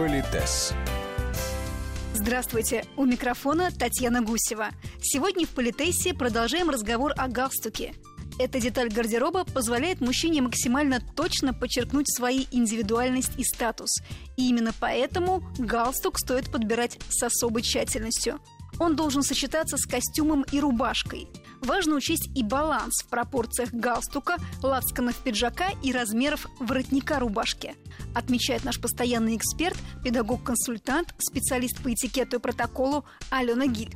Политес. Здравствуйте! У микрофона Татьяна Гусева. Сегодня в Политесе продолжаем разговор о галстуке. Эта деталь гардероба позволяет мужчине максимально точно подчеркнуть свои индивидуальность и статус. И именно поэтому галстук стоит подбирать с особой тщательностью. Он должен сочетаться с костюмом и рубашкой. Важно учесть и баланс в пропорциях галстука, лацканов пиджака и размеров воротника рубашки. Отмечает наш постоянный эксперт, педагог-консультант, специалист по этикету и протоколу Алена Гиль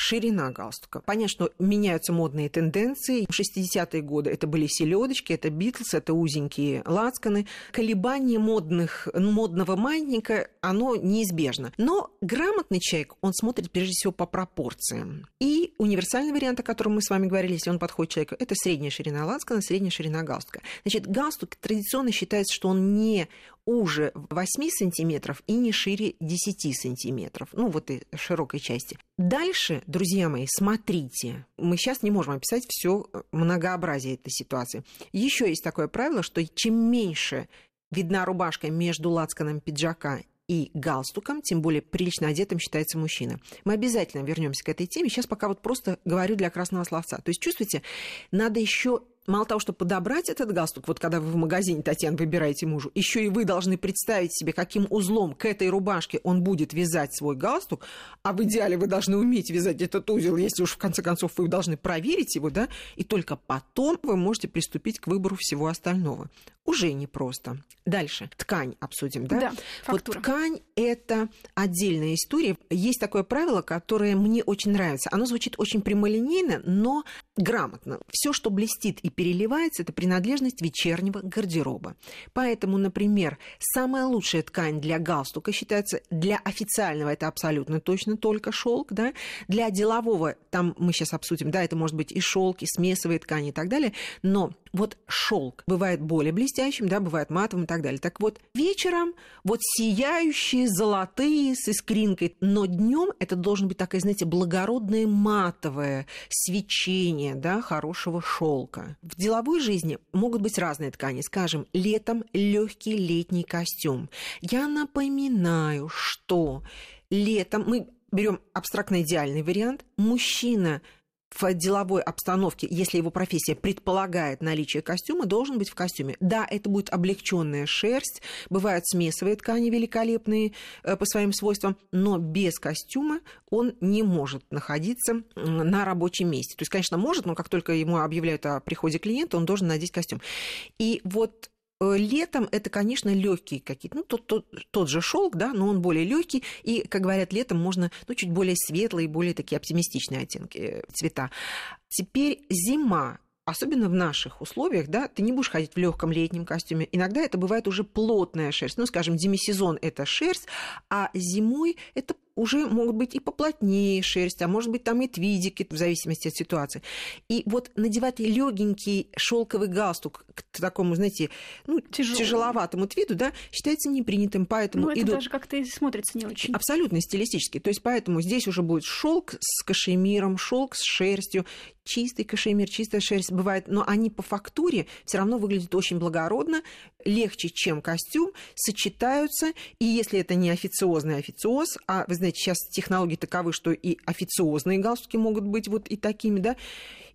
ширина галстука. Понятно, что меняются модные тенденции. В 60-е годы это были селедочки, это Битлз, это узенькие лацканы. Колебание модных, модного маятника, оно неизбежно. Но грамотный человек, он смотрит прежде всего по пропорциям. И универсальный вариант, о котором мы с вами говорили, если он подходит человеку, это средняя ширина лацкана, средняя ширина галстука. Значит, галстук традиционно считается, что он не уже 8 сантиметров и не шире 10 сантиметров. Ну, вот и широкой части. Дальше, друзья мои, смотрите. Мы сейчас не можем описать все многообразие этой ситуации. Еще есть такое правило, что чем меньше видна рубашка между лацканом пиджака и галстуком, тем более прилично одетым считается мужчина. Мы обязательно вернемся к этой теме. Сейчас пока вот просто говорю для красного словца. То есть, чувствуете, надо еще мало того, что подобрать этот галстук, вот когда вы в магазине, Татьяна, выбираете мужу, еще и вы должны представить себе, каким узлом к этой рубашке он будет вязать свой галстук, а в идеале вы должны уметь вязать этот узел, если уж в конце концов вы должны проверить его, да, и только потом вы можете приступить к выбору всего остального. Уже непросто. Дальше. Ткань обсудим, да? Да, Вот ткань – это отдельная история. Есть такое правило, которое мне очень нравится. Оно звучит очень прямолинейно, но грамотно. Все, что блестит и переливается, это принадлежность вечернего гардероба. Поэтому, например, самая лучшая ткань для галстука считается для официального это абсолютно точно только шелк, да, для делового там мы сейчас обсудим, да, это может быть и шелк, и смесовые ткани и так далее, но вот шелк бывает более блестящим, да, бывает матовым и так далее. Так вот, вечером вот сияющие, золотые, с искринкой, но днем это должен быть такое, знаете, благородное матовое свечение, да, хорошего шелка. В деловой жизни могут быть разные ткани. Скажем, летом легкий летний костюм. Я напоминаю, что летом мы берем абстрактно идеальный вариант. Мужчина в деловой обстановке, если его профессия предполагает наличие костюма, должен быть в костюме. Да, это будет облегченная шерсть, бывают смесовые ткани великолепные э, по своим свойствам, но без костюма он не может находиться на рабочем месте. То есть, конечно, может, но как только ему объявляют о приходе клиента, он должен надеть костюм. И вот летом это, конечно, легкие какие-то, ну, тот, тот, тот же шелк, да, но он более легкий, и, как говорят, летом можно, ну, чуть более светлые, более такие оптимистичные оттенки, э, цвета. Теперь зима, особенно в наших условиях, да, ты не будешь ходить в легком летнем костюме. Иногда это бывает уже плотная шерсть. Ну, скажем, демисезон – это шерсть, а зимой это уже могут быть и поплотнее шерсть, а может быть там и твидики, в зависимости от ситуации. И вот надевать легенький шелковый галстук к такому, знаете, ну, Тяжелый. тяжеловатому твиду, да, считается непринятым, поэтому ну, это идут... даже как-то и смотрится не очень. Абсолютно стилистически. То есть поэтому здесь уже будет шелк с кашемиром, шелк с шерстью, чистый кашемир, чистая шерсть бывает, но они по фактуре все равно выглядят очень благородно, легче, чем костюм, сочетаются, и если это не официозный официоз, а, вы знаете, сейчас технологии таковы, что и официозные галстуки могут быть вот и такими, да,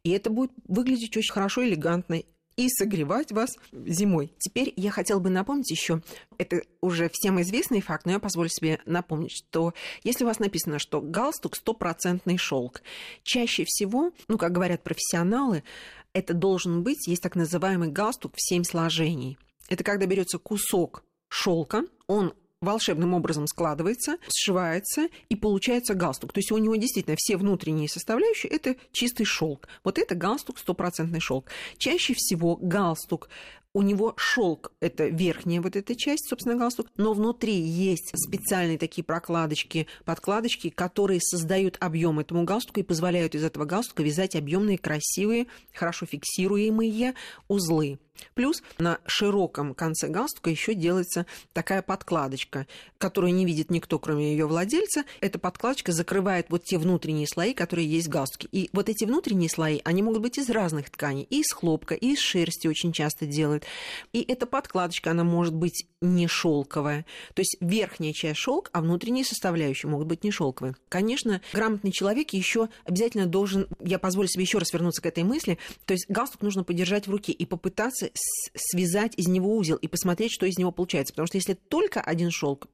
и это будет выглядеть очень хорошо, элегантно и согревать вас зимой. Теперь я хотела бы напомнить еще, это уже всем известный факт, но я позволю себе напомнить, что если у вас написано, что галстук стопроцентный шелк, чаще всего, ну, как говорят профессионалы, это должен быть, есть так называемый галстук в семь сложений. Это когда берется кусок шелка, он волшебным образом складывается, сшивается и получается галстук. То есть у него действительно все внутренние составляющие это чистый шелк. Вот это галстук, стопроцентный шелк. Чаще всего галстук у него шелк это верхняя вот эта часть, собственно, галстук, но внутри есть специальные такие прокладочки, подкладочки, которые создают объем этому галстуку и позволяют из этого галстука вязать объемные, красивые, хорошо фиксируемые узлы. Плюс на широком конце галстука еще делается такая подкладочка, которую не видит никто, кроме ее владельца. Эта подкладочка закрывает вот те внутренние слои, которые есть в галстуке. И вот эти внутренние слои, они могут быть из разных тканей, и из хлопка, и из шерсти очень часто делают. И эта подкладочка, она может быть не шелковая. То есть верхняя часть шелк, а внутренние составляющие могут быть не шелковые. Конечно, грамотный человек еще обязательно должен, я позволю себе еще раз вернуться к этой мысли, то есть галстук нужно подержать в руке и попытаться связать из него узел и посмотреть, что из него получается. Потому что если только один шелк,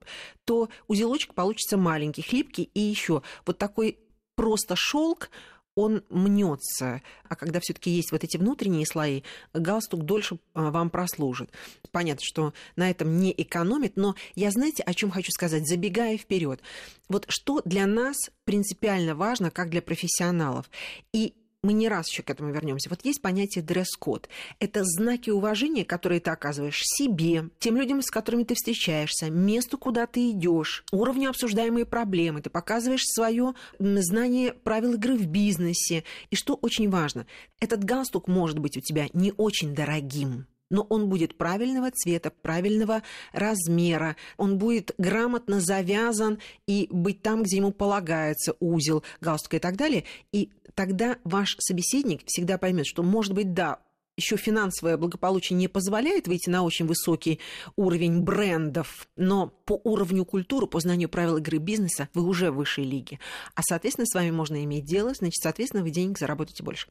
то узелочек получится маленький, хлипкий и еще вот такой просто шелк, он мнется, а когда все-таки есть вот эти внутренние слои, галстук дольше а, вам прослужит. Понятно, что на этом не экономит, но я знаете, о чем хочу сказать, забегая вперед. Вот что для нас принципиально важно, как для профессионалов. И мы не раз еще к этому вернемся. Вот есть понятие дресс-код. Это знаки уважения, которые ты оказываешь себе, тем людям, с которыми ты встречаешься, месту, куда ты идешь, уровню обсуждаемой проблемы. Ты показываешь свое знание правил игры в бизнесе. И что очень важно, этот галстук может быть у тебя не очень дорогим, но он будет правильного цвета, правильного размера, он будет грамотно завязан и быть там, где ему полагается узел, галстук и так далее. И тогда ваш собеседник всегда поймет, что, может быть, да, еще финансовое благополучие не позволяет выйти на очень высокий уровень брендов, но по уровню культуры, по знанию правил игры бизнеса вы уже в высшей лиге. А, соответственно, с вами можно иметь дело, значит, соответственно, вы денег заработаете больше.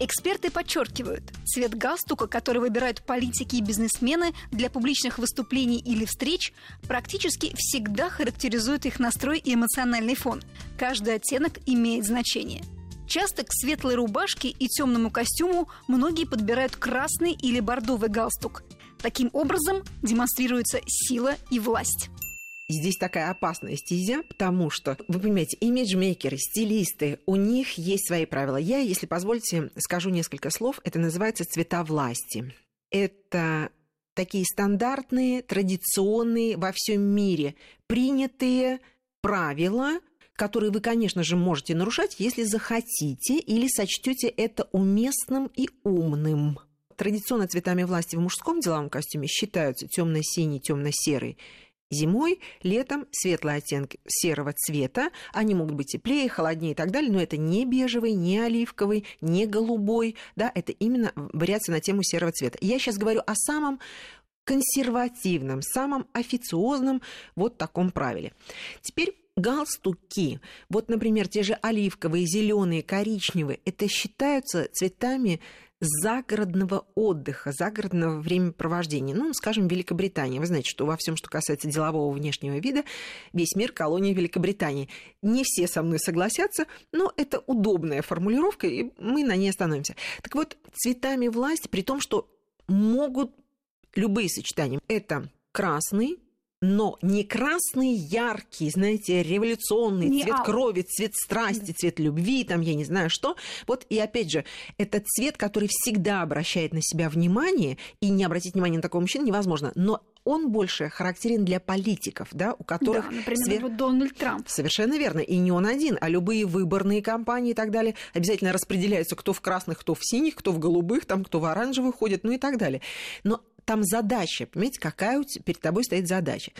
Эксперты подчеркивают, цвет галстука, который выбирают политики и бизнесмены для публичных выступлений или встреч, практически всегда характеризует их настрой и эмоциональный фон. Каждый оттенок имеет значение. Часто к светлой рубашке и темному костюму многие подбирают красный или бордовый галстук. Таким образом демонстрируется сила и власть здесь такая опасная стезя, потому что, вы понимаете, имиджмейкеры, стилисты, у них есть свои правила. Я, если позволите, скажу несколько слов. Это называется цвета власти. Это такие стандартные, традиционные во всем мире принятые правила, которые вы, конечно же, можете нарушать, если захотите или сочтете это уместным и умным. Традиционно цветами власти в мужском деловом костюме считаются темно-синий, темно-серый Зимой, летом светлые оттенки серого цвета. Они могут быть теплее, холоднее и так далее, но это не бежевый, не оливковый, не голубой. Да, это именно вариация на тему серого цвета. Я сейчас говорю о самом консервативном, самом официозном вот таком правиле. Теперь галстуки, вот, например, те же оливковые, зеленые, коричневые, это считаются цветами загородного отдыха, загородного времяпровождения. Ну, скажем, Великобритания. Вы знаете, что во всем, что касается делового внешнего вида, весь мир колония Великобритании. Не все со мной согласятся, но это удобная формулировка, и мы на ней остановимся. Так вот, цветами власти, при том, что могут любые сочетания. Это красный, но не красный яркий, знаете, революционный не цвет а... крови, цвет страсти, цвет любви, там я не знаю что. Вот и опять же, это цвет, который всегда обращает на себя внимание, и не обратить внимание на такого мужчину невозможно. Но он больше характерен для политиков, да, у которых... Да, например, свер... вот Дональд Трамп. Совершенно верно. И не он один, а любые выборные кампании и так далее обязательно распределяются, кто в красных, кто в синих, кто в голубых, там, кто в оранжевых ходит, ну и так далее. Но там задача, понимаете, какая у тебя, перед тобой стоит задача.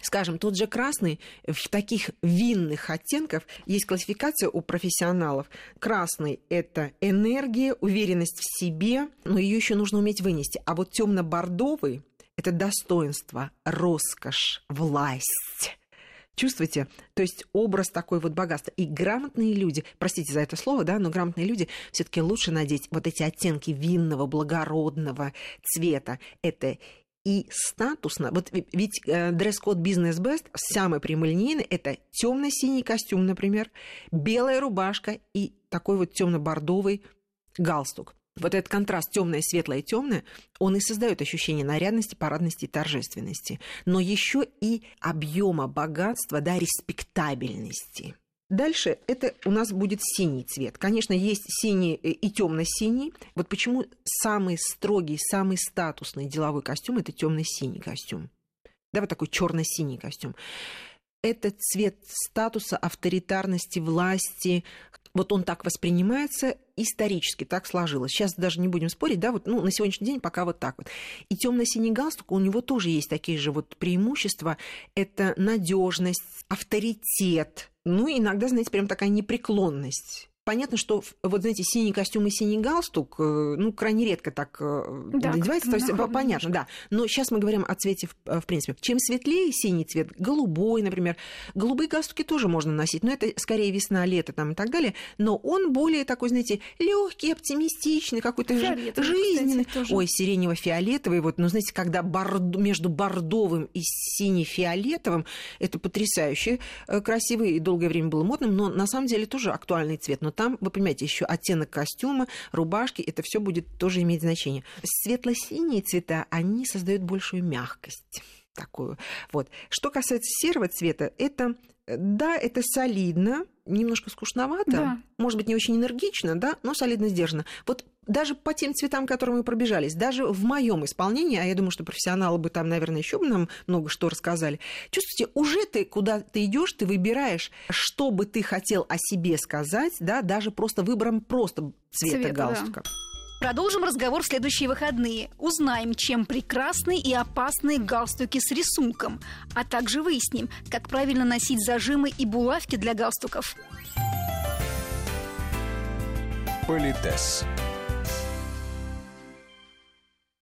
Скажем, тот же красный в таких винных оттенков есть классификация у профессионалов. Красный – это энергия, уверенность в себе, но ее еще нужно уметь вынести. А вот темно-бордовый – это достоинство, роскошь, власть. Чувствуете? То есть образ такой вот богатства. И грамотные люди, простите за это слово, да, но грамотные люди все таки лучше надеть вот эти оттенки винного, благородного цвета. Это и статусно. Вот ведь э, дресс-код бизнес бест самый прямолинейный это темно-синий костюм, например, белая рубашка и такой вот темно-бордовый галстук вот этот контраст темное, светлое, темное, он и создает ощущение нарядности, парадности и торжественности, но еще и объема богатства, да, респектабельности. Дальше это у нас будет синий цвет. Конечно, есть синий э, и темно-синий. Вот почему самый строгий, самый статусный деловой костюм это темно-синий костюм. Да, вот такой черно-синий костюм. Это цвет статуса, авторитарности, власти, вот он так воспринимается исторически, так сложилось. Сейчас даже не будем спорить, да, вот ну, на сегодняшний день пока вот так вот. И темно-синий галстук, у него тоже есть такие же вот преимущества. Это надежность, авторитет, ну, иногда, знаете, прям такая непреклонность Понятно, что вот, знаете, синий костюм и синий галстук, э, ну, крайне редко так э, да, надевается. То есть, понятно, немножко. да. Но сейчас мы говорим о цвете, в, в принципе. Чем светлее синий цвет, голубой, например. Голубые галстуки тоже можно носить, но это скорее весна, лето там и так далее. Но он более такой, знаете, легкий, оптимистичный, какой-то жизненный. Кстати, Ой, сиренево-фиолетовый. Вот, ну, знаете, когда борд... между бордовым и сине-фиолетовым, это потрясающе э, красивый и долгое время было модным, но на самом деле тоже актуальный цвет. Но там, вы понимаете, еще оттенок костюма, рубашки, это все будет тоже иметь значение. Светло-синие цвета, они создают большую мягкость такую. Вот. Что касается серого цвета, это да, это солидно, немножко скучновато, да. может быть, не очень энергично, да, но солидно сдержанно. Вот даже по тем цветам, которые мы пробежались, даже в моем исполнении, а я думаю, что профессионалы бы там, наверное, еще бы нам много что рассказали, чувствуете, уже ты куда ты идешь, ты выбираешь, что бы ты хотел о себе сказать, да, даже просто выбором просто цвета, цвета галстука. Да. Продолжим разговор в следующие выходные. Узнаем, чем прекрасны и опасны галстуки с рисунком, а также выясним, как правильно носить зажимы и булавки для галстуков. Политес.